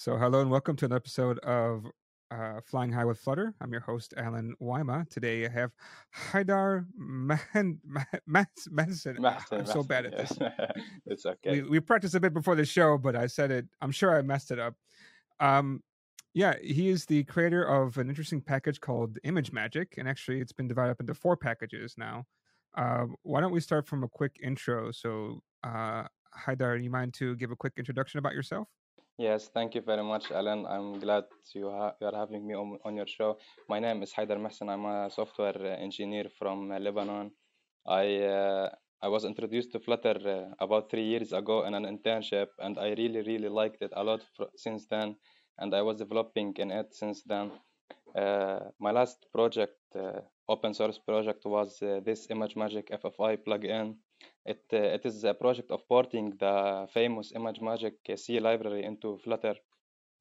So, hello and welcome to an episode of uh, Flying High with Flutter. I'm your host, Allen Wyma. Today I have Haidar Man- Madison. I'm so bad at this. it's okay. We, we practiced a bit before the show, but I said it. I'm sure I messed it up. Um, yeah, he is the creator of an interesting package called ImageMagick, and actually, it's been divided up into four packages now. Uh, why don't we start from a quick intro? So, uh, Haidar, you mind to give a quick introduction about yourself? Yes, thank you very much, Allen. I'm glad you, ha- you are having me on, on your show. My name is Haidar Mahsen. I'm a software uh, engineer from uh, Lebanon. I uh, I was introduced to Flutter uh, about three years ago in an internship, and I really really liked it a lot fr- since then. And I was developing in it since then. Uh, my last project, uh, open source project, was uh, this ImageMagick FFI plugin. It, uh, it is a project of porting the famous ImageMagick C library into Flutter.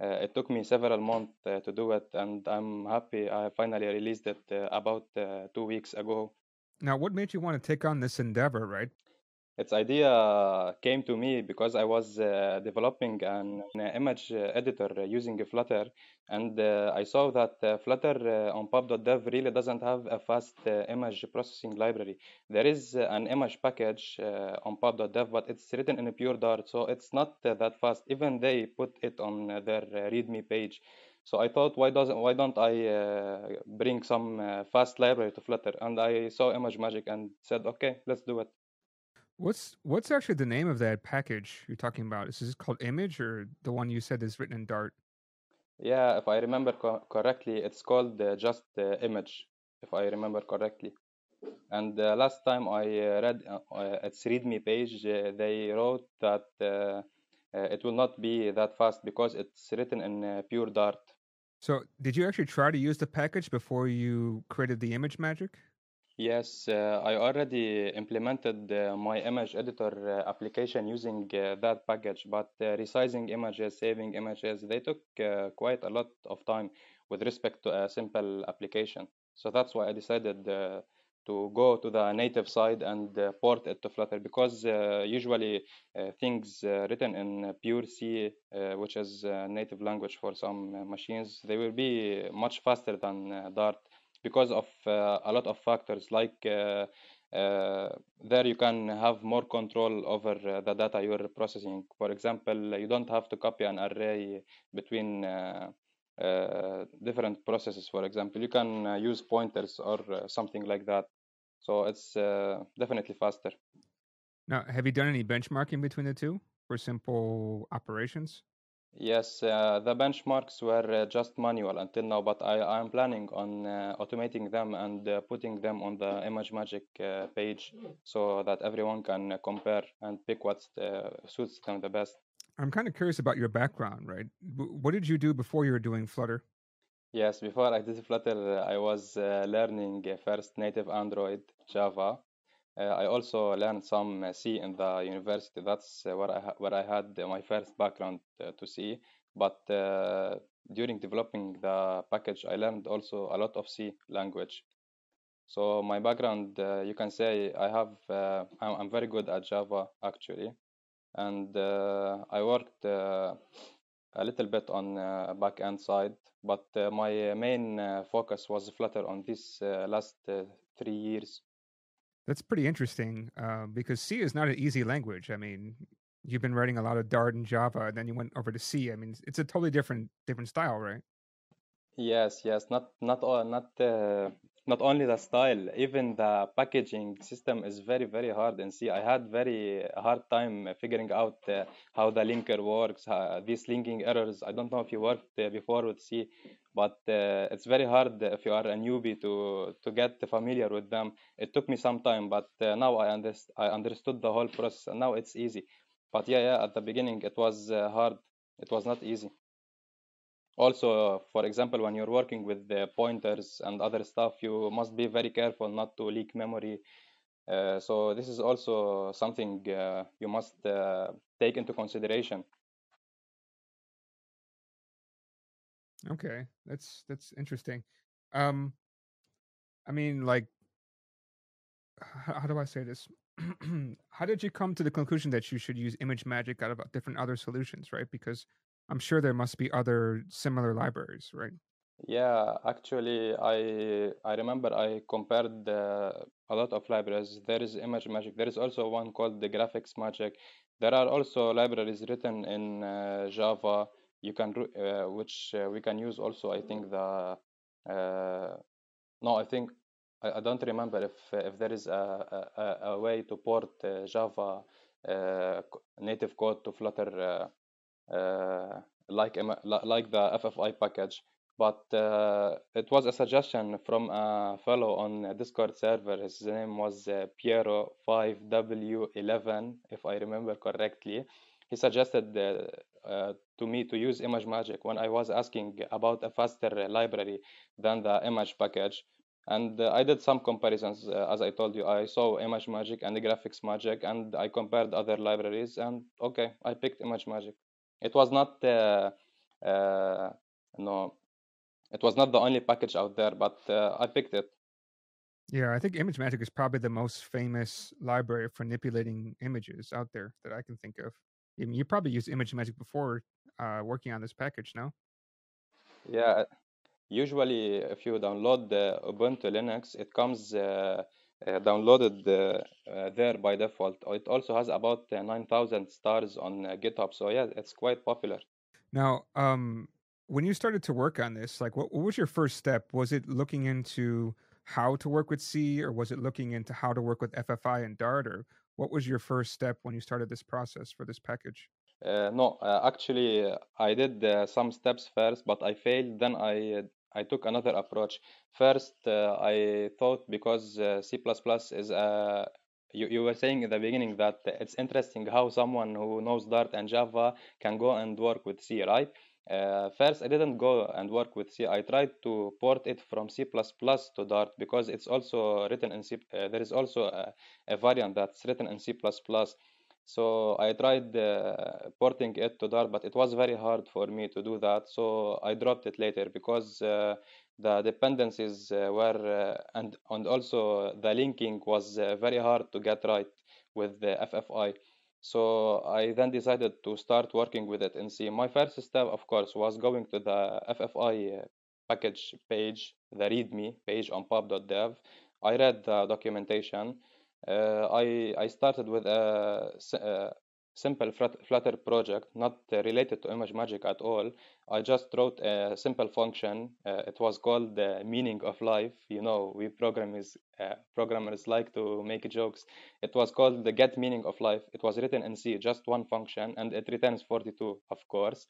Uh, it took me several months uh, to do it, and I'm happy I finally released it uh, about uh, two weeks ago. Now, what made you want to take on this endeavor, right? Its idea came to me because I was uh, developing an, an image uh, editor using Flutter, and uh, I saw that uh, Flutter uh, on pub.dev really doesn't have a fast uh, image processing library. There is uh, an image package uh, on pub.dev, but it's written in pure Dart, so it's not uh, that fast. Even they put it on uh, their uh, README page. So I thought, why doesn't why don't I uh, bring some uh, fast library to Flutter? And I saw ImageMagick and said, okay, let's do it. What's what's actually the name of that package you're talking about? Is this called Image or the one you said is written in Dart? Yeah, if I remember co- correctly, it's called uh, just uh, image, if I remember correctly. And uh, last time I uh, read uh, uh, its README page, uh, they wrote that uh, uh, it will not be that fast because it's written in uh, pure Dart. So, did you actually try to use the package before you created the ImageMagick? Yes, uh, I already implemented uh, my image editor uh, application using uh, that package, but uh, resizing images, saving images, they took uh, quite a lot of time with respect to a simple application. So that's why I decided uh, to go to the native side and uh, port it to Flutter because uh, usually uh, things uh, written in pure C, uh, which is a native language for some uh, machines, they will be much faster than uh, Dart because of uh, a lot of factors like uh, uh, there you can have more control over uh, the data you're processing. For example you don't have to copy an array between uh, uh, different processes for example. You can use pointers or something like that. So it's definitely faster. Now, have you done any benchmarking between the two for simple operations? Yes, uh, the benchmarks were uh, just manual until now, but I I am planning on uh, automating them and uh, putting them on the ImageMagick uh, page so that everyone can uh, compare and pick what uh, suits them the best. I'm kind of curious about your background, right? What did you do before you were doing Flutter? Yes, before I did Flutter, uh, I was uh, learning uh, first native Android, Java. Uh, I also learned some uh, C in the university. That's uh, where I where I had my first background to C. But during developing the package, I learned also a lot of C language. So my background, uh, you can say I have, uh, I'm, I'm very good at Java actually, and uh, I worked a little bit on back end side, but my main focus was Flutter on this last three years. That's pretty interesting uh, because C is not an easy language. I mean, you've been writing a lot of Dart and Java, and then you went over to C. I mean, it's a totally different different style, right? Yes, yes, not not all, not uh, not only the style, even the packaging system is very very hard in C. I had very hard time figuring out uh, how the linker works, uh, these linking errors. I don't know if you worked uh, before with C, but uh, it's very hard if you are a newbie to to get familiar with them. It took me some time, but uh, now I underst I understood the whole process, and now it's easy. But yeah, yeah, at the beginning it was uh, hard. It was not easy. Also, for example, when you're working with the pointers and other stuff, you must be very careful not to leak memory. Uh, so this is also something uh, you must uh, take into consideration. Okay, that's that's interesting. Um, I mean, like, how, how do I say this? how did you come to the conclusion that you should use ImageMagick out of different other solutions, right? Because I'm sure there must be other similar libraries, right? Yeah, actually, I I remember I compared uh, a lot of libraries. There is ImageMagick. There is also one called the GraphicsMagick. There are also libraries written in uh, Java. You can uh, which uh, we can use also. I think the uh, no, I think I, I don't remember if if there is a a, a way to port uh, Java native code to Flutter like like the FFI package but uh, it was a suggestion from a fellow on a Discord server. His name was uh, Piero5W11, if I remember correctly. He suggested uh, uh, to me to use ImageMagick when I was asking about a faster library than the image package. And uh, I did some comparisons, uh, as I told you. I saw ImageMagick and the GraphicsMagick, and I compared other libraries. And okay, I picked ImageMagick. It was not no it was not the only package out there, but uh, I picked it. Yeah, I think ImageMagick is probably the most famous library for manipulating images out there that I can think of. I mean, you probably used ImageMagick before uh, working on this package, no? Yeah, usually if you download the Ubuntu Linux, it comes uh, uh, downloaded uh, there by default. It also has about uh, 9,000 stars on uh, GitHub, so yeah, it's quite popular. Now, um, when you started to work on this, like what, what was your first step? Was it looking into how to work with C or was it looking into how to work with FFI and Dart or what was your first step when you started this process for this package? Uh, no, uh, actually, uh, I did uh, some steps first, but I failed. Then I I took another approach. First, uh, I thought because uh, C++ is a you, you were saying in the beginning that it's interesting how someone who knows Dart and Java can go and work with C, right? Uh, first, I didn't go and work with C. I tried to port it from C++ to Dart because it's also written in C. Uh, there is also a, a, variant that's written in C++. So I tried uh, porting it to Dart, but it was very hard for me to do that. So I dropped it later because uh, the dependencies uh, were uh, and and also the linking was very hard to get right with the FFI. So I then decided to start working with it in C. My first step, of course, was going to the FFI uh, package page, the README page on pub.dev. I read the documentation. Uh, I, I started with a, uh, simple Flutter project, not related to ImageMagick at all. I just wrote a simple function. Uh, it was called the meaning of life. You know, we programmers uh, programmers like to make jokes. It was called the get meaning of life. It was written in C, just one function, and it returns 42, of course.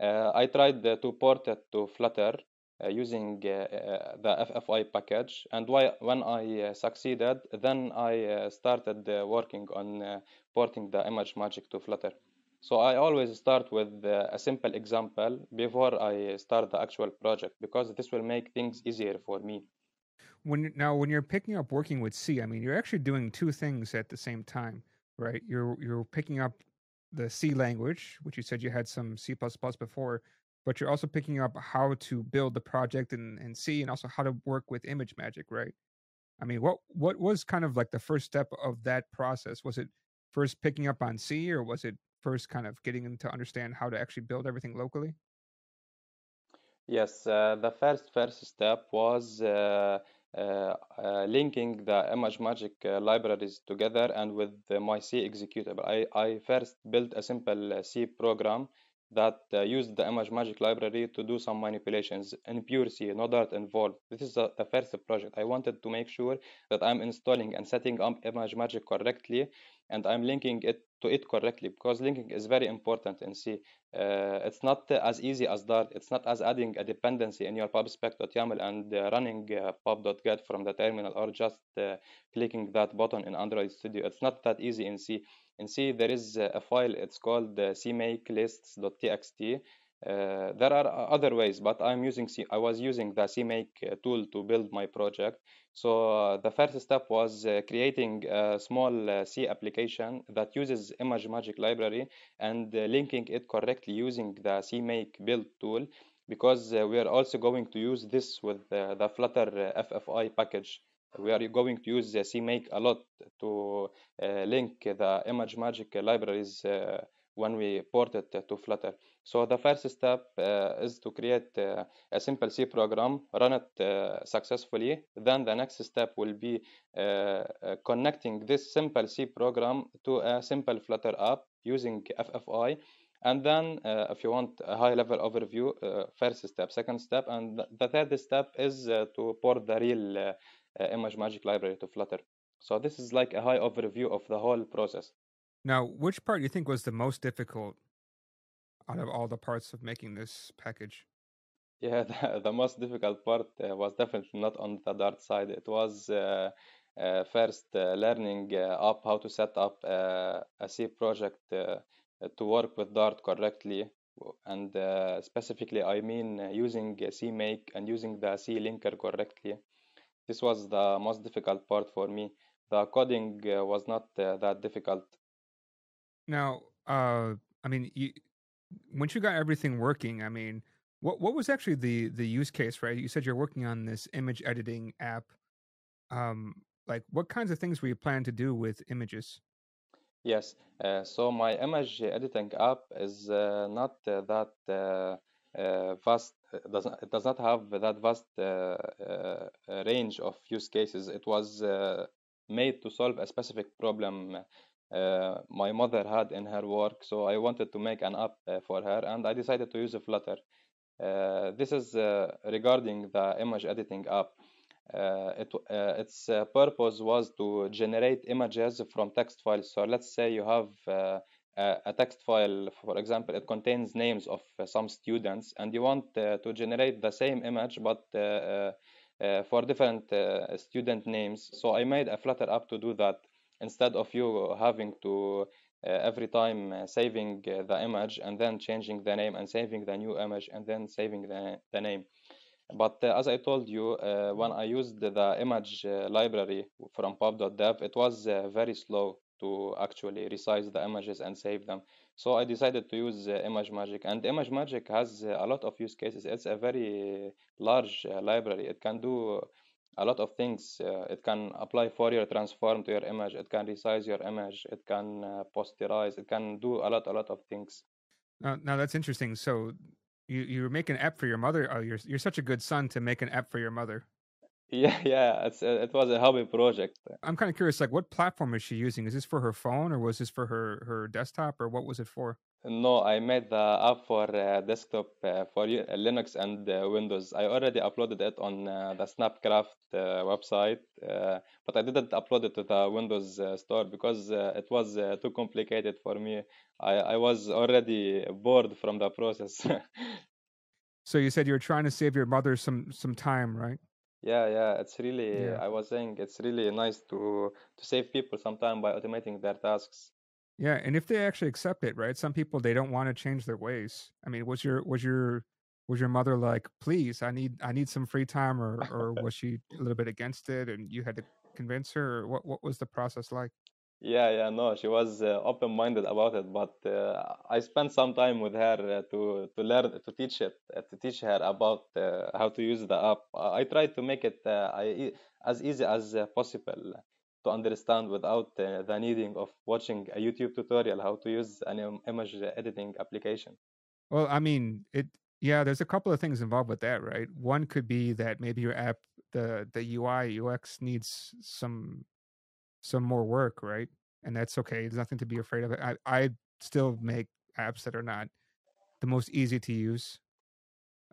Uh, I tried to port it to Flutter uh, Uh, using uh, uh, the FFI package. And why, when I uh, succeeded, then I uh, started working on porting the ImageMagick to Flutter. So I always start with a simple example before I start the actual project because this will make things easier for me. When now when you're picking up working with C, I mean you're actually doing two things at the same time, right? You're you're picking up the C language, which you said you had some C++ before, but you're also picking up how to build the project and, in C and also how to work with ImageMagick, right? I mean, what what was kind of like the first step of that process? Was it first picking up on C, or was it first kind of getting them to understand how to actually build everything locally? Yes, uh, the first first step was uh, uh, uh linking the ImageMagick uh, libraries together and with my C executable. I, I first built a simple uh, C program that uh, used the ImageMagick library to do some manipulations in pure C, no Dart involved. This is the, the first project. I wanted to make sure that I'm installing and setting up ImageMagick correctly and I'm linking it to it correctly because linking is very important in C. Uh, it's not as easy as Dart. It's not as adding a dependency in your pubspec.yaml and uh, running uh, pub.get from the terminal or just uh, clicking that button in Android Studio. It's not that easy in C. In C, there is a file. It's called uh, cmakelists.txt. Uh, there are other ways, but I'm using C. I was using the CMake uh, tool to build my project. So uh, the first step was uh, creating a small uh, C application that uses ImageMagick library and linking it correctly using the CMake build tool because we are also going to use this with the Flutter FFI package. We are going to use CMake a lot to uh, link the ImageMagick libraries uh, when we port it to Flutter. So the first step uh, is to create uh, a simple C program, run it uh, successfully. Then the next step will be uh, connecting this simple C program to a simple Flutter app using FFI. And then if you want a high level overview, first step, second step, and the third step is to port the real ImageMagick library to Flutter. So this is like a high overview of the whole process. Now, which part do you think was the most difficult out of all the parts of making this package? Yeah, the, the most difficult part uh, was definitely not on the Dart side. It was uh, uh, first uh, learning uh, up how to set up uh, a C project to work with Dart correctly. And specifically, I mean using CMake and using the C linker correctly. This was the most difficult part for me. The coding was not that difficult. Now, I mean, you, once you got everything working, I mean, what what was actually the the use case, right? You said you're working on this image editing app. Um, like, what kinds of things were you planning to do with images? Yes. Uh, so my image editing app is uh, not uh, that uh, uh, Uh, vast. Uh, does, not, it does not have that vast uh, uh range of use cases. It was made to solve a specific problem uh, my mother had in her work. So I wanted to make an app uh, for her, and I decided to use Flutter. Uh, this is regarding the image editing app. It, its purpose was to generate images from text files. So let's say you have a text file, for example, it contains names of some students, and you want to generate the same image, but uh, for different uh, student names. So I made a Flutter app to do that instead of you having to uh, every time uh, saving uh, the image and then changing the name and saving the new image and then saving the, the name but uh, as I told you, uh, when I used the image uh, library from pub.dev, it was very slow to actually resize the images and save them. So I decided to use ImageMagick, and ImageMagick has a lot of use cases. It's a very large library. It can do a lot of things. Uh, it can apply Fourier transform to your image. It can resize your image. It can uh, posterize. It can do a lot, a lot of things. Uh, now that's interesting. So you you make an app for your mother. Oh, you're you're such a good son to make an app for your mother. Yeah, yeah. It's it was a hobby project. I'm kind of curious. Like, what platform is she using? Is this for her phone, or was this for her her desktop, or what was it for? No, I made the app for uh, desktop uh, for Linux and uh, Windows. I already uploaded it on uh, the Snapcraft uh, website, uh, but I didn't upload it to the Windows store because it was too complicated for me. I, I was already bored from the process. so you said you were trying to save your mother some some time, right? Yeah, yeah. It's really. Yeah. I was saying it's really nice to to save people some time by automating their tasks. Yeah, and if they actually accept it, right? Some people they don't want to change their ways. I mean, was your was your was your mother like, "Please, I need I need some free time," or or was she a little bit against it, and you had to convince her? Or what what was the process like? Yeah, yeah, no, she was uh, open-minded about it, but uh, I spent some time with her uh, to to learn to teach it uh, to teach her about uh, how to use the app. I tried to make it uh, I, as easy as possible to understand without uh, the needing of watching a YouTube tutorial how to use an image editing application. Well, I mean, it yeah, there's a couple of things involved with that, right? One could be that maybe your app the the UI UX needs some some more work, right? And that's okay. There's nothing to be afraid of. I I still make apps that are not the most easy to use.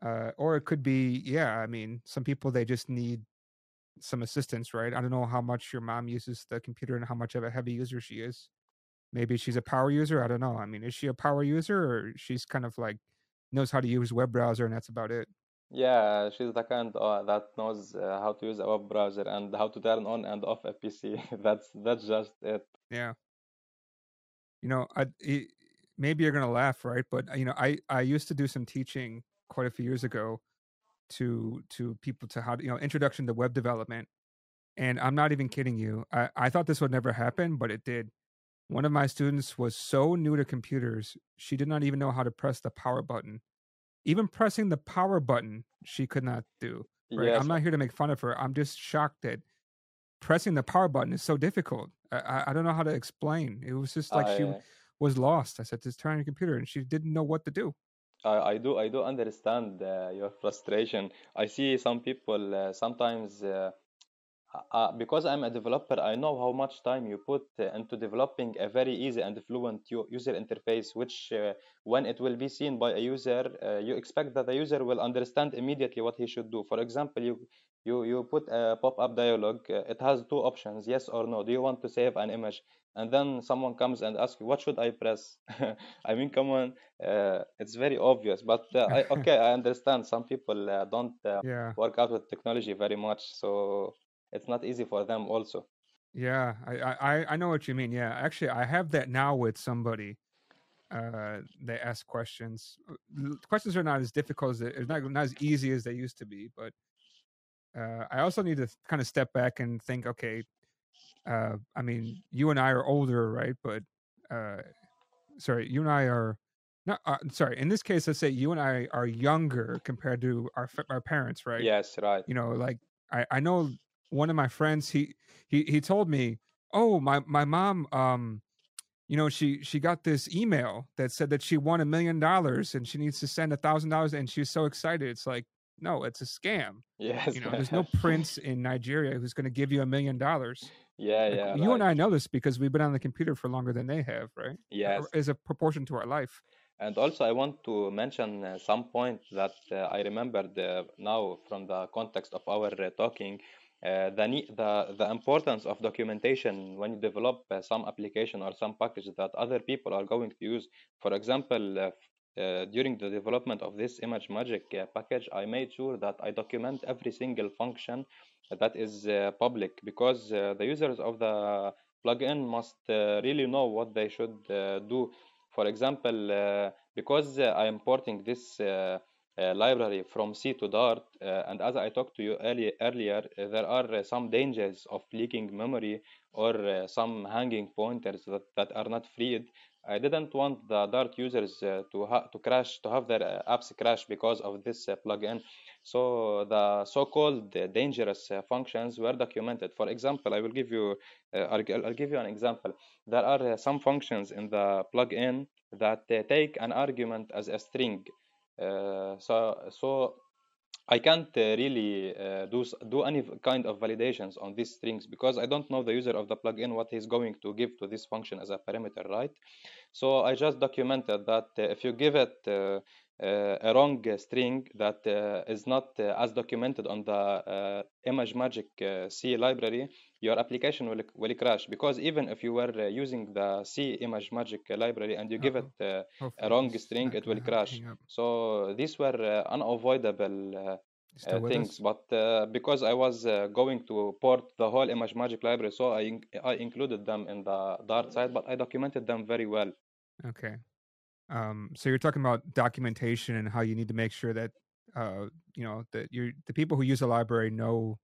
Uh, or it could be, yeah, I mean, some people they just need some assistance, right? I don't know how much your mom uses the computer and how much of a heavy user she is. Maybe she's a power user. I don't know. I mean, is she a power user or she's kind of like knows how to use web browser and that's about it? Yeah, she's the kind uh, that knows uh, how to use a web browser and how to turn on and off a PC. that's that's just it. Yeah. You know, I it, maybe you're gonna laugh, right? But you know, I I used to do some teaching quite a few years ago, to to people to how to, you know introduction to web development and i'm not even kidding you I, I thought this would never happen but it did one of my students was so new to computers she did not even know how to press the power button even pressing the power button she could not do right yes. i'm not here to make fun of her i'm just shocked that pressing the power button is so difficult i, I don't know how to explain it was just like I, she was lost. I said, just turn on your computer, and she didn't know what to do. I, I do I do understand uh, your frustration. I see some people uh, sometimes uh, uh, because I'm a developer, I know how much time you put uh, into developing a very easy and fluent u- user interface, which uh, when it will be seen by a user, uh, you expect that the user will understand immediately what he should do. For example, you you you put a pop-up dialog. Uh, it has two options: yes or no. Do you want to save an image? And then someone comes and asks you, "What should I press?" I mean, come on, uh, it's very obvious. But I, okay, I understand. Some people don't yeah. work out with technology very much, so it's not easy for them also. Yeah I, I i know what you mean yeah. Actually i have that now with somebody uh they ask questions. Uh, questions are not as difficult as it's not, not as easy as they used to be but uh i also need to kind of step back and think okay uh i mean you and i are older right? But uh sorry you and i are not uh, sorry in this case let's say you and i are younger compared to our our parents right? Yes right. You know like i i know one of my friends he he he told me oh my my mom um you know she she got this email that said that she won a million dollars and she needs to send a thousand dollars and she's so excited. It's like no it's a scam. Yes you know there's no prince in nigeria who's going to give you a million dollars. Yeah like, yeah you right. and i know this because we've been on the computer for longer than they have right? Yes. as a proportion to our life. And also i want to mention uh, some point that uh, i remembered uh, now from the context of our uh, talking uh, the, the, the importance of documentation when you develop uh, some application or some package that other people are going to use. For example, uh, uh during the development of this ImageMagick uh, package, I made sure that I document every single function that is uh, public because the users of the plugin must really know what they should do. For example, because I am porting this Uh, library from C to Dart. Uh, and as I talked to you earlier, earlier uh, there are uh, some dangers of leaking memory or uh, some hanging pointers that, that are not freed. I didn't want the Dart users to to crash to have their apps crash because of this plugin. So the so-called dangerous functions were documented. For example, I will give you I'll, give you an example. There are some functions in the plugin that take an argument as a string uh, so so I can't uh, really uh, do do any kind of validations on these strings because I don't know the user of the plugin what he's going to give to this function as a parameter, right? So I just documented that if you give it uh, a wrong string that uh, is not uh, as documented on the image ImageMagick C library, your application will, will crash. Because even if you were using the C ImageMagick library and you give it a wrong string, it will crash. So these were unavoidable uh, things. but uh, because i was uh, going to port the whole ImageMagick library so i i included them in the dart side but i documented them very well. Okay um, so you're talking about documentation and how you need to make sure that uh, you know that you the people who use a library know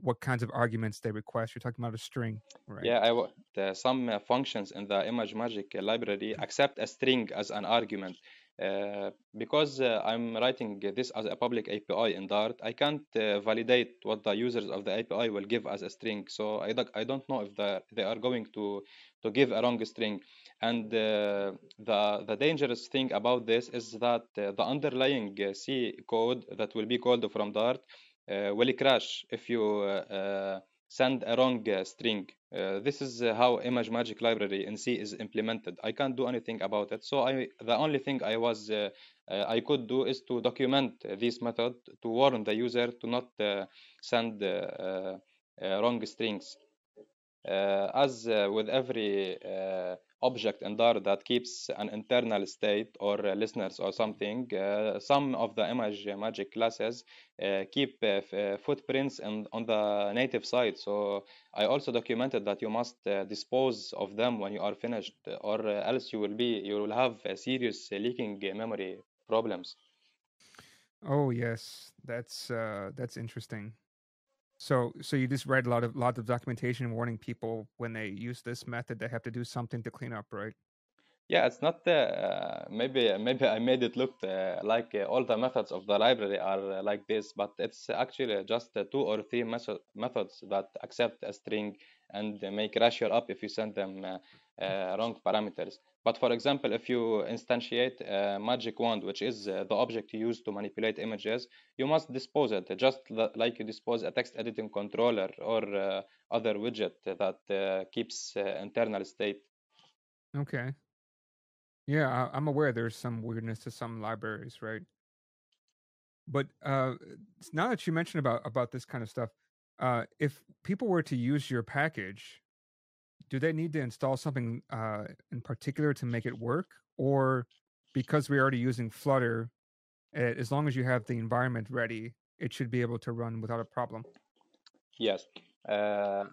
what kinds of arguments they request. You're talking about a string, right? Yeah, I the, some uh, functions in the ImageMagick library accept a string as an argument. Uh, because uh, I'm writing this as a public API in Dart, I can't uh, validate what the users of the API will give as a string. So I, I don't know if the, they are going to, to give a wrong string. And uh, the, the dangerous thing about this is that uh, the underlying C code that will be called from Dart will crash if you send a wrong string. Uh, this is uh, how ImageMagick library in C is implemented. I can't do anything about it. So I, the only thing I was uh, I could do is to document this method to warn the user to not send wrong strings. As with every object in Dart that keeps an internal state or uh, listeners or something. Uh, some of the ImageMagick classes uh, keep uh, uh, footprints in, on the native side. So I also documented that you must uh, dispose of them when you are finished, or else you will be you will have serious leaking memory problems. Oh yes, that's that's interesting. So, so you just write a lot of lot of documentation warning people when they use this method, they have to do something to clean up, right? Yeah, it's not uh, maybe maybe I made it look uh, like uh, all the methods of the library are uh, like this, but it's actually just uh, two or three method, methods that accept a string and make ratio up if you send them uh, uh, wrong parameters. But for example, if you instantiate a MagickWand, which is uh, the object you use to manipulate images, you must dispose it just li- like you dispose a text editing controller or uh, other widget that uh, keeps uh, internal state. Okay. Yeah, I'm aware there's some weirdness to some libraries, right? But uh, now that you mentioned about about this kind of stuff, uh, if people were to use your package, do they need to install something uh, in particular to make it work, or because we're already using Flutter, eh, as long as you have the environment ready, it should be able to run without a problem? Yes. Uh,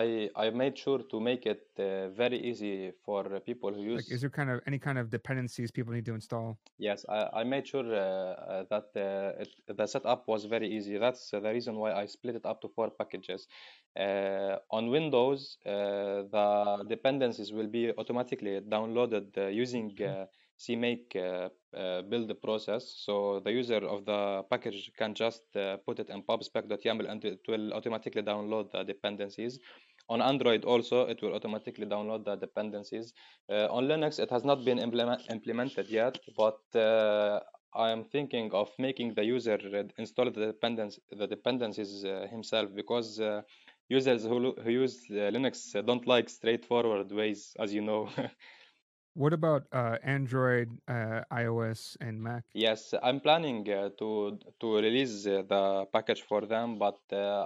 I I made sure to make it uh, very easy for people who Like, is there kind of any kind of dependencies people need to install? Yes, I, I made sure uh, uh, that uh, it, the setup was very easy. That's uh, the reason why I split it up to four packages. Uh, on Windows, uh, the dependencies will be automatically downloaded uh, using Okay. CMake uh, uh, build process. So the user of the package can just uh, put it in pubspec.yaml and it will automatically download the dependencies. On Android also, it will automatically download the dependencies. Uh, on Linux, it has not been implement, implemented yet, but uh, I am thinking of making the user install the, dependence, the dependencies uh, himself because users who, who use Linux don't like straightforward ways, as you know. What about uh, Android, uh, iOS, and Mac? Yes, I'm planning uh, to to release uh, the package for them, but uh,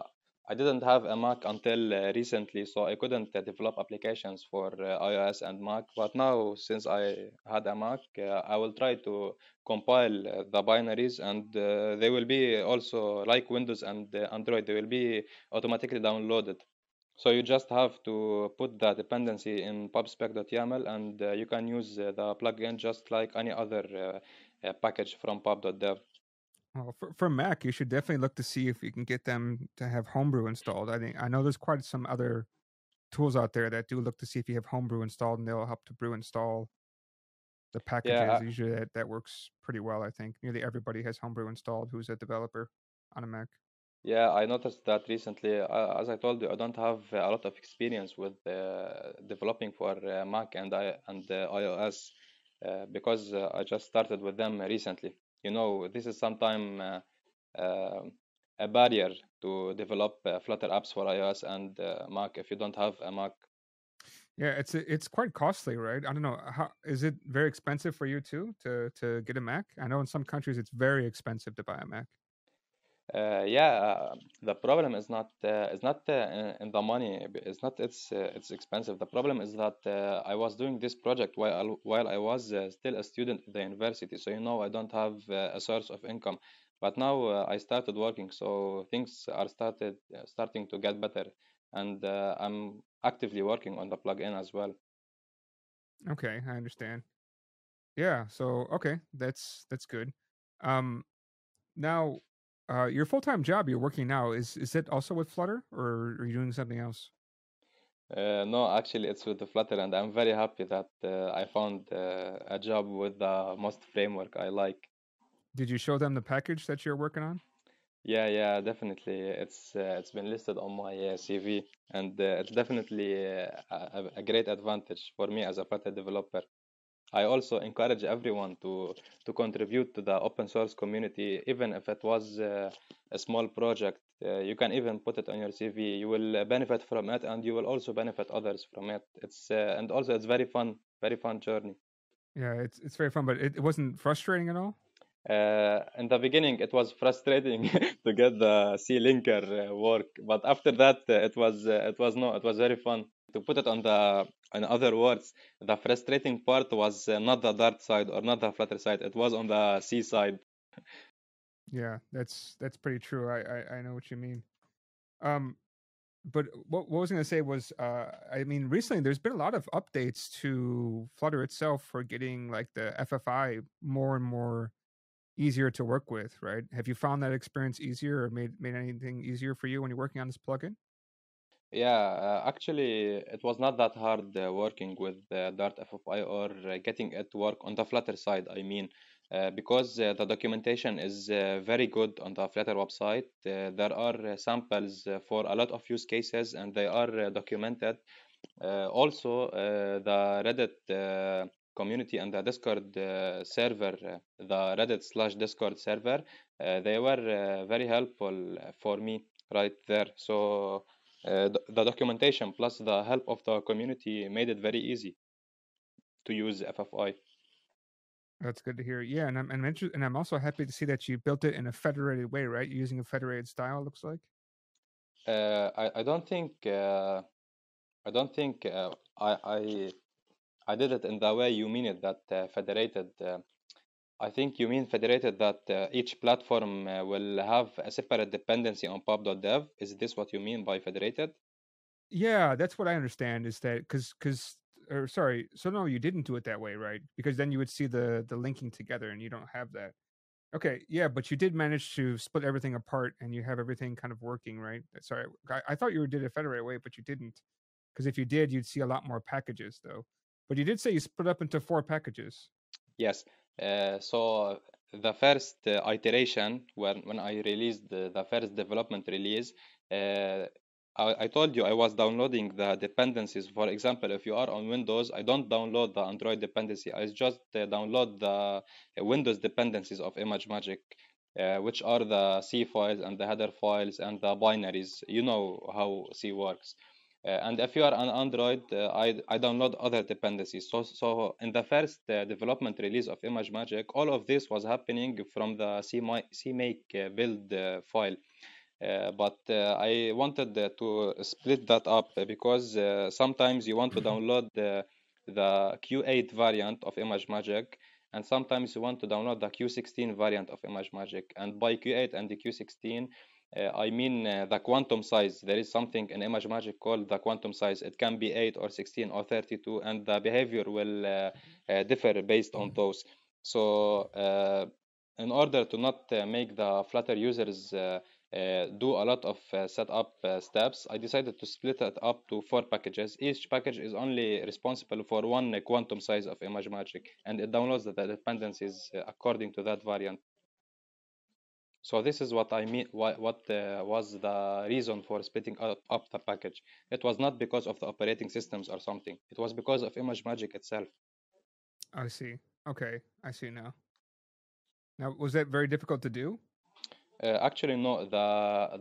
I didn't have a Mac until uh, recently, so I couldn't develop applications for iOS and Mac. But now, since I had a Mac, I will try to compile the binaries, and they will be also like Windows and Android. They will be automatically downloaded. So you just have to put the dependency in pubspec.yaml and uh, you can use uh, the plugin just like any other uh, uh, package from pub.dev. Well, for, for Mac, you should definitely look to see if you can get them to have Homebrew installed. I think I know there's quite some other tools out there that do look to see if you have Homebrew installed, and they'll help to brew install the packages. Yeah, Usually, that, that works pretty well. I think nearly everybody has Homebrew installed who's a developer on a Mac. Yeah, I noticed that recently. Uh, as I told you, I don't have a lot of experience with uh, developing for uh, Mac and I and uh, iOS uh, because uh, I just started with them recently. You know, this is sometime uh, uh, a barrier to develop uh, Flutter apps for iOS and uh, Mac if you don't have a Mac. Yeah, it's it's quite costly, right? I don't know. How is it very expensive for you too to to get a Mac? I know in some countries it's very expensive to buy a Mac. Uh, yeah, uh, the problem is not uh, is not uh, in the money. It's not it's uh, it's expensive. The problem is that uh, I was doing this project while I- while I was uh, still a student at the university. So you know I don't have uh, a source of income. But now uh, I started working, so things are started uh, starting to get better, and uh, I'm actively working on the plugin as well. Okay, I understand. Yeah, so okay, that's that's good. Um, now, uh, your full time job you're working now is is it also with Flutter or are you doing something else? Uh, no, actually, it's with the Flutter, and I'm very happy that uh, I found uh, a job with the most framework I like. Did you show them the package that you're working on? Yeah, yeah, definitely. It's uh, it's been listed on my uh, CV, and uh, it's definitely uh, a, a great advantage for me as a Flutter developer. I also encourage everyone to to contribute to the open source community, even if it was uh, a small project. Uh, you can even put it on your CV. You will uh, benefit from it, and you will also benefit others from it. It's uh, and also it's very fun, very fun journey. Yeah, it's it's very fun, but it, it wasn't frustrating at all. Uh, in the beginning, it was frustrating to get the C linker uh, work, but after that, uh, it was uh, it was no, it was very fun. To put it on the in other words, the frustrating part was not the Dart side or not the Flutter side. It was on the C side. Yeah, that's that's pretty true. I I, I know what you mean. Um, but what, what I was going to say was, uh, I mean, recently there's been a lot of updates to Flutter itself for getting like the FFI more and more easier to work with, right? Have you found that experience easier or made made anything easier for you when you're working on this plugin? Yeah, uh, actually, it was not that hard uh, working with uh, Dart FFI or getting it to work on the Flutter side. I mean, uh, because uh, the documentation is uh, very good on the Flutter website. There are samples for a lot of use cases, and they are documented. Also, the Reddit community and the Discord uh, server, uh, the Reddit slash Discord server, uh, they were uh, very helpful for me right there. So uh, the, the documentation plus the help of the community made it very easy to use FFI. That's good to hear. Yeah, and I'm and I'm, inter- and I'm also happy to see that you built it in a federated way, right? You're using a federated style. Looks like. Uh, I I don't think uh, I don't think uh, I I I did it in the way you mean it that uh, federated. Uh, I think you mean federated that uh, each platform uh, will have a separate dependency on pub.dev. Is this what you mean by federated? Yeah, that's what I understand. Is that because because or sorry, so no, you didn't do it that way, right? Because then you would see the the linking together, and you don't have that. Okay, yeah, but you did manage to split everything apart, and you have everything kind of working, right? Sorry, I, I thought you did it federated way, but you didn't. Because if you did, you'd see a lot more packages, though. But you did say you split up into four packages. Yes. Uh, so the first uh, iteration when when I released the, the first development release, uh, I, I told you I was downloading the dependencies. For example, if you are on Windows, I don't download the Android dependency. I just uh, download the Windows dependencies of ImageMagick, uh, which are the C files and the header files and the binaries. You know how C works. Uh, and if you are on Android, uh, I, I download other dependencies. So, so in the first uh, development release of ImageMagick, all of this was happening from the CMake build file. Uh, but uh, I wanted uh, to split that up because sometimes you want to download the, the Q8 variant of ImageMagick and sometimes you want to download the Q16 variant of ImageMagick. And by Q8 and the Q16, uh, I mean uh, the quantum size. There is something in ImageMagick called the quantum size. It can be 8 or 16 or 32, and the behavior will uh, differ based on those. So in order to not make the Flutter users uh, do a lot of uh, setup uh, steps, I decided to split it up to four packages. Each package is only responsible for one quantum size of ImageMagick, and it downloads the dependencies according to that variant. So this is what I mean. What, what uh, was the reason for splitting up, up, the package? It was not because of the operating systems or something. It was because of ImageMagick itself. I see. Okay, I see now. Now, was that very difficult to do? Uh, actually, no. The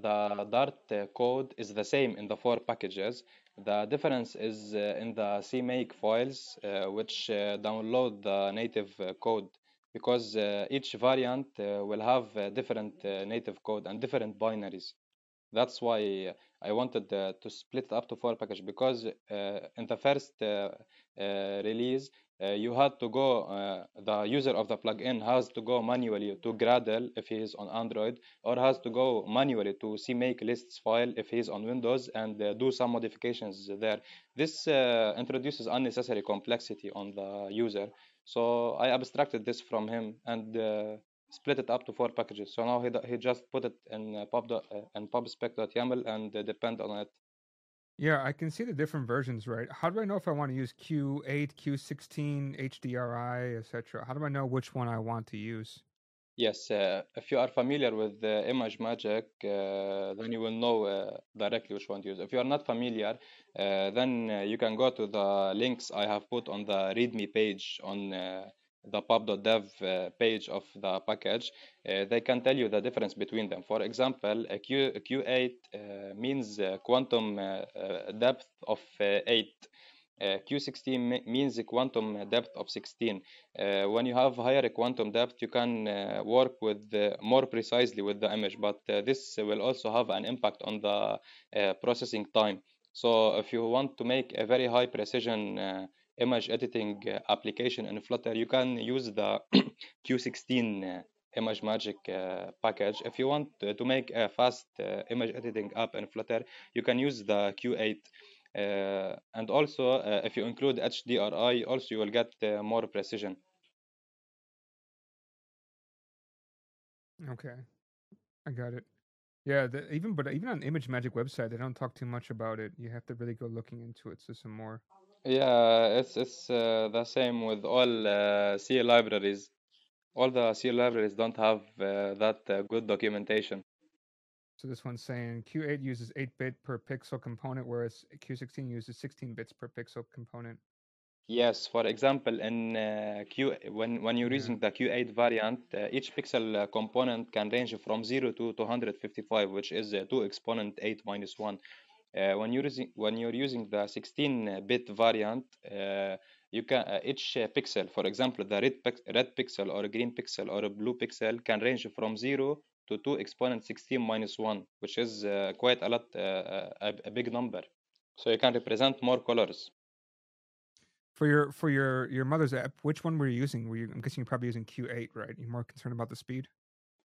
the Dart code is the same in the four packages. The difference is uh, in the CMake files, uh, which uh, download the native uh, code because uh, each variant uh, will have uh, different uh, native code and different binaries. That's why I wanted to split it up to four packages because in the first release uh, you had to go, uh, the user of the plugin has to go manually to Gradle if he is on Android, or has to go manually to CMake lists file if he is on Windows and uh, do some modifications there. This introduces unnecessary complexity on the user. So I abstracted this from him and split it up to four packages. So now he, he just put it in pub uh, in pubspec.yaml and uh, depend on it yeah, I can see the different versions, right? How do I know if I want to use Q8, Q16, HDRI, etc.? How do I know which one I want to use? Yes, uh, if you are familiar with the ImageMagick, uh, then you will know uh, directly which one to use. If you are not familiar, uh, then uh, you can go to the links I have put on the README page on uh, the pub.dev uh, page of the package, uh, they can tell you the difference between them. For example, a Q, a Q8 uh, means quantum depth of 8. Uh, Q16 means the quantum depth of 16. Uh, when you have higher quantum depth, you can uh, work with more precisely with the image, but this will also have an impact on the processing time. So if you want to make a very high precision image editing uh, application in Flutter, you can use the Q16 uh, ImageMagick uh, package. If you want to make a fast image editing app in Flutter, you can use the Q8. Uh, and also, uh, if you include HDRI, also you will get uh, more precision. Okay, I got it. Yeah, the, even but even on ImageMagick website, they don't talk too much about it. You have to really go looking into it. So some more. Yeah, it's it's uh, the same with all uh, C libraries. All the C libraries don't have uh, that uh, good documentation. So this one's saying Q8 uses 8-bit per pixel component, whereas Q16 uses 16 bits per pixel component. Yes, for example, in uh, Q when when you're Yeah. using the Q8 variant, uh, each pixel uh, component can range from 0 to 255, which is uh, 2 exponent 8 minus 1. Uh, when you're using when you're using the 16-bit variant, uh, you can uh, each uh, pixel, for example, the red red pixel or a green pixel or a blue pixel can range from 0 to 2 exponent 16 minus 1, which is uh, quite a lot, uh, uh, a, a big number. So you can represent more colors. For your for your your mother's app, which one were you using? Were you? I'm guessing you're probably using Q8, right? You're more concerned about the speed.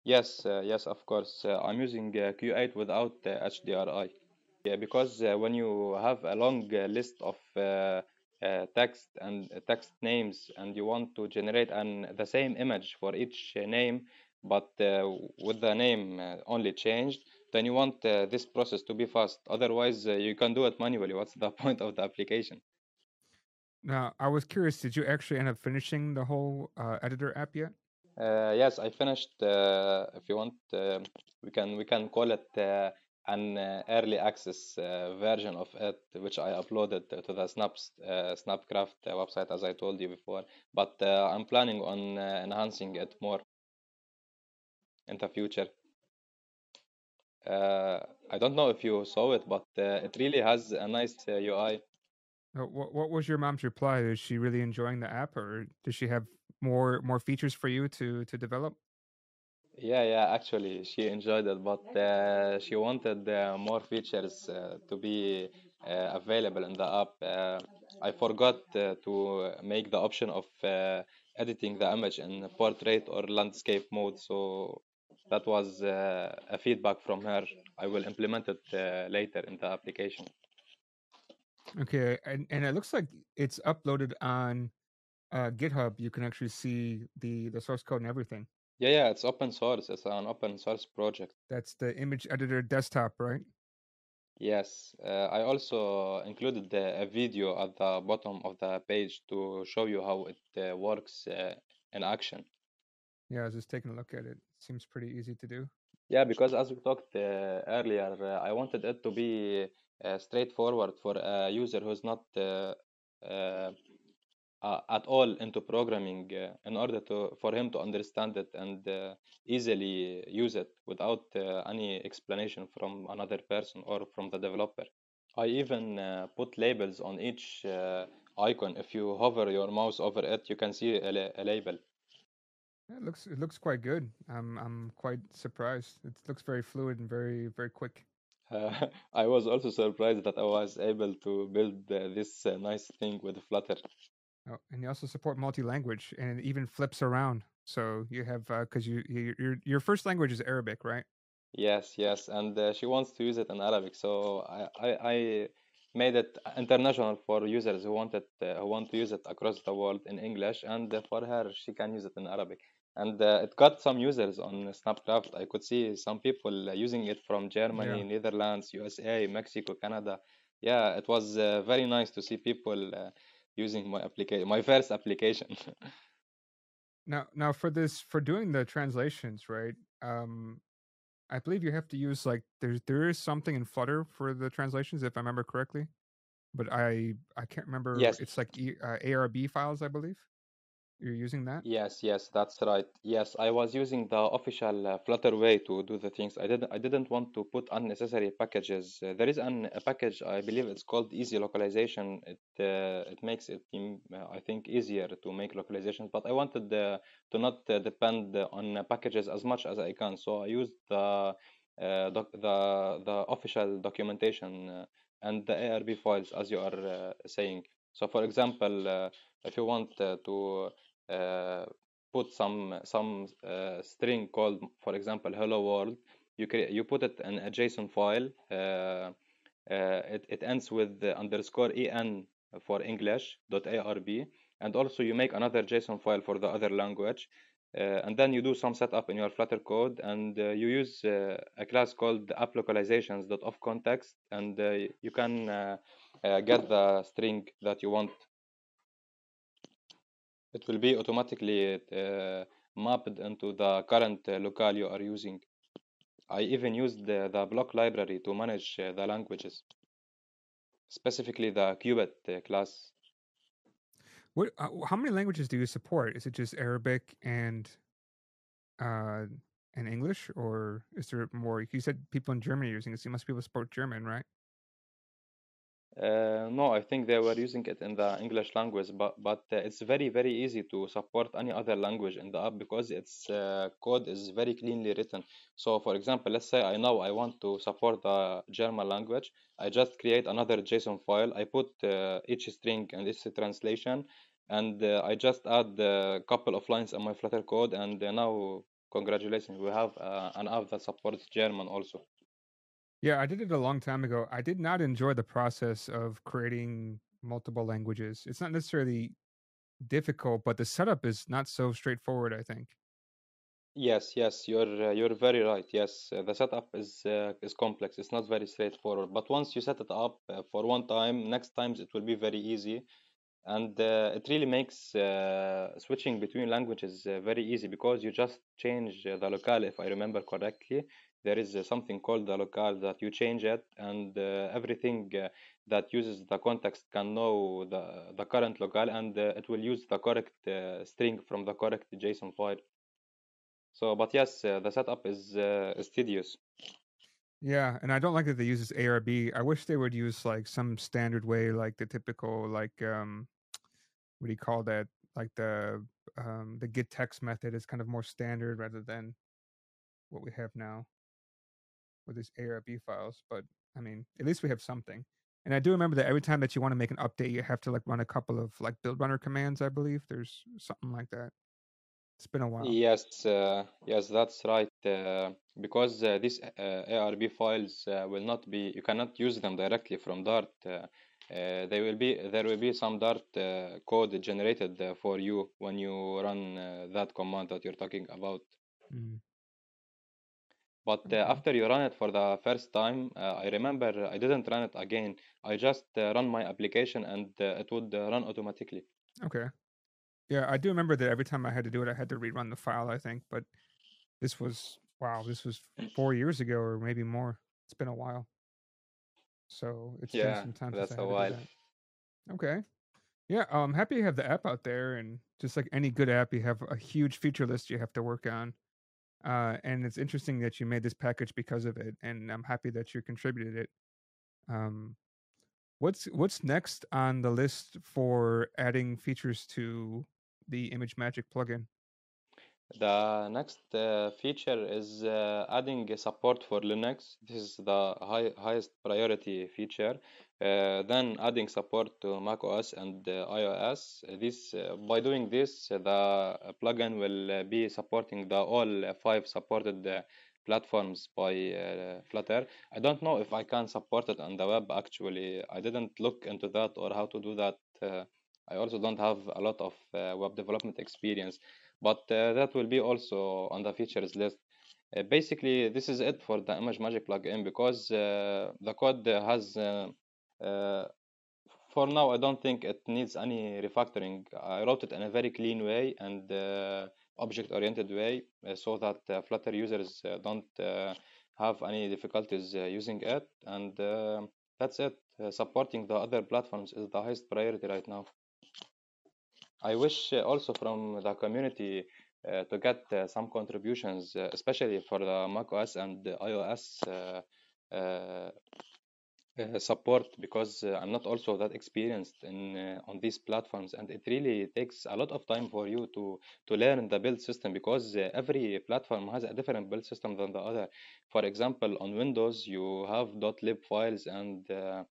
Yes, uh, yes, of course. Uh, I'm using uh, Q8 without uh, HDRI. Yeah, because uh, when you have a long uh, list of uh, uh, text and uh, text names and you want to generate an the same image for each uh, name, but uh, with the name uh, only changed, then you want uh, this process to be fast. Otherwise, uh, you can do it manually. What's the point of the application? Now, I was curious. Did you actually end up finishing the whole uh, editor app yet? Uh, yes, I finished. Uh, if you want, uh, we can we can call it uh, an uh, early access uh, version of it, which I uploaded to the Snaps uh, Snapcraft uh, website, as I told you before. But uh, I'm planning on uh, enhancing it more in the future. Uh, I don't know if you saw it, but uh, it really has a nice uh, UI. Uh, What What was your mom's reply? Is she really enjoying the app, or does she have more more features for you to to develop? Yeah, yeah, actually, she enjoyed it, but uh, she wanted uh, more features uh, to be uh, available in the app. Uh, I forgot uh, to make the option of uh, editing the image in portrait or landscape mode, so that was uh, a feedback from her. I will implement it uh, later in the application. Okay, and and it looks like it's uploaded on uh, GitHub. You can actually see the the source code and everything. Yeah, yeah, it's open source. It's an open source project. That's the image editor desktop, right? Yes, uh, I also included the, a video at the bottom of the page to show you how it uh, works uh, in action. Yeah, I was just taking a look at it. Seems pretty easy to do. Yeah, because as we talked uh, earlier, uh, I wanted it to be uh, straightforward for a user who's not uh, uh, at all into programming uh, in order to for him to understand it and easily use it without any explanation from another person or from the developer. I even put labels on each icon. If you hover your mouse over it, you can see a, la- a label. It looks it looks quite good. I'm I'm quite surprised. It looks very fluid and very very quick. Uh, I was also surprised that I was able to build uh, this uh, nice thing with Flutter. Oh, and you also support multi-language, and it even flips around. So you have because you, you your your first language is Arabic, right? Yes, yes, and uh, she wants to use it in Arabic, so I, I, I made it international for users who wanted uh, who want to use it across the world in English, and uh, for her she can use it in Arabic. And uh, it got some users on Snapcraft. I could see some people uh, using it from Germany, Yeah. Netherlands, USA, Mexico, Canada. Yeah, it was uh, very nice to see people uh, using my application, my first application. Now now for this for doing the translations, right? Um, I believe you have to use like there's there is something in Flutter for the translations, if I remember correctly. But I I can't remember. Yes. It's like e, uh, ARB files, I believe. You're using that. Yes, yes, that's right. Yes, I was using the official uh, Flutter way to do the things. I didn't I didn't want to put unnecessary packages. Uh, there is an, a package, I believe it's called Easy Localization. It uh, it makes it mm, uh, I think easier to make localizations, but I wanted uh, to not uh, depend on packages as much as I can. So I used the doc the the official documentation and the ARB files as you are saying. So for example, if you want to put some some uh, string called, for example, hello world. You cre- you put it in a JSON file. Uh, uh, it, it ends with the underscore en for English dot arb, and also you make another JSON file for the other language. uh, and then you do some setup in your Flutter code, and uh, you use uh, a class called app context, and uh, you can uh, uh, get the string that you want. It will be automatically mapped into the current locale you are using. I even used the, the bloc library to manage the languages, specifically the Cubit class what? Uh, how many languages do you support? Is it just Arabic and uh and English, or is there more? You said people in Germany are using it. So you must be able to support German, right? Uh, no, I think they were using it in the English language, but but uh, it's very very easy to support any other language in the app because its uh, code is very cleanly written. So, for example, let's say I know I want to support the German language. I just create another JSON file. I put uh, each string and its translation, and uh, I just add a couple of lines in my Flutter code, and uh, now congratulations, we have an app that supports German also. Yeah, I did it a long time ago. I did not enjoy the process of creating multiple languages. It's not necessarily difficult, but the setup is not so straightforward, I think. Yes, yes, you're uh, you're very right. Yes, uh, the setup is uh, is complex. It's not very straightforward. But once you set it up uh, for one time, next times it will be very easy, and uh, it really makes uh, switching between languages very easy because you just change the locale, if I remember correctly, there is uh, something called the locale that you change it and uh, everything uh, that uses the context can know the, the current locale and it will use the correct string from the correct JSON file. So, but yes, the setup is, is tedious. Yeah, and I don't like that they use this ARB. I wish they would use like some standard way, like the typical like um, what do you call that? Like the um the gettext method is kind of more standard rather than what we have now with these ARB files. But I mean, at least we have something. And I do remember that every time that you want to make an update, you have to like run a couple of like build runner commands. I believe there's something like that. It's been a while. Yes, uh, yes, that's right. Uh, because uh, these uh, ARB files uh, will not be, you cannot use them directly from Dart. Uh, they will be there will be some Dart code generated for you when you run that command that you're talking about. Mm. But uh, after you run it for the first time, uh, I remember I didn't run it again. I just uh, run my application and uh, it would uh, run automatically. Okay. Yeah, I do remember that every time I had to do it, I had to rerun the file, I think. But this was, wow, this was four years ago or maybe more. It's been a while. So it's yeah, been some time that's since I a while. Okay. Yeah, I'm happy you have the app out there. And just like any good app, you have a huge feature list you have to work on. Uh, and it's interesting that you made this package because of it, and I'm happy that you contributed it. Um, what's what's next on the list for adding features to the ImageMagick plugin? The next uh, feature is uh, adding support for Linux. This is the high, highest priority feature. Uh, then adding support to Mac OS and uh, iOS. This uh, by doing this, the plugin will be supporting the all five supported platforms by Flutter. I don't know if I can support it on the web. Actually, I didn't look into that or how to do that. I also don't have a lot of web development experience but uh, that will be also on the features list. Uh, basically, this is it for the ImageMagick plugin because uh, the code has, uh, uh, for now, I don't think it needs any refactoring. I wrote it in a very clean way and uh, object-oriented way so that Flutter users don't have any difficulties using it. And that's it. supporting the other platforms is the highest priority right now. I wish uh, also from the community uh, to get uh, some contributions, especially for the macOS and the iOS uh, support because uh, I'm not also that experienced in uh, on these platforms and it really takes a lot of time for you to to learn the build system because every platform has a different build system than the other for example on Windows you have .lib files and uh,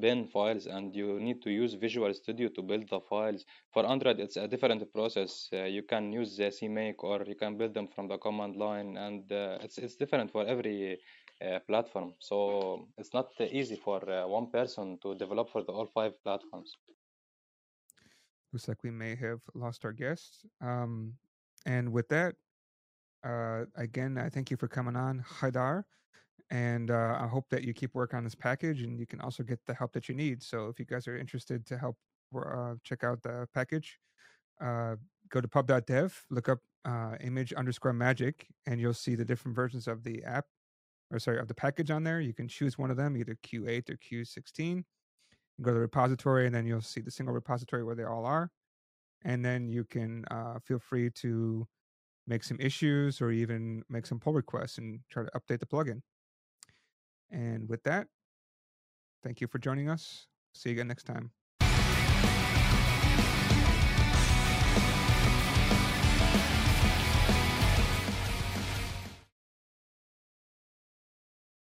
.bin files and you need to use Visual Studio to build the files. For Android, it's a different process. Uh, you can use the CMake or you can build them from the command line and uh, it's, it's different for every uh, platform. So it's not easy for uh, one person to develop for the all five platforms. Looks like we may have lost our guest. Um, And with that, uh, again, I thank you for coming on, Haidar. And uh, I hope that you keep working on this package and you can also get the help that you need. So if you guys are interested to help uh, check out the package, go to pub.dev, look up uh, image underscore magick, and you'll see the different versions of the app, or sorry, of the package on there. You can choose one of them, either Q8 or Q16. Go to the repository, and then you'll see the single repository where they all are. And then you can uh, feel free to make some issues or even make some pull requests and try to update the plugin. And with that, thank you for joining us. See you again next time.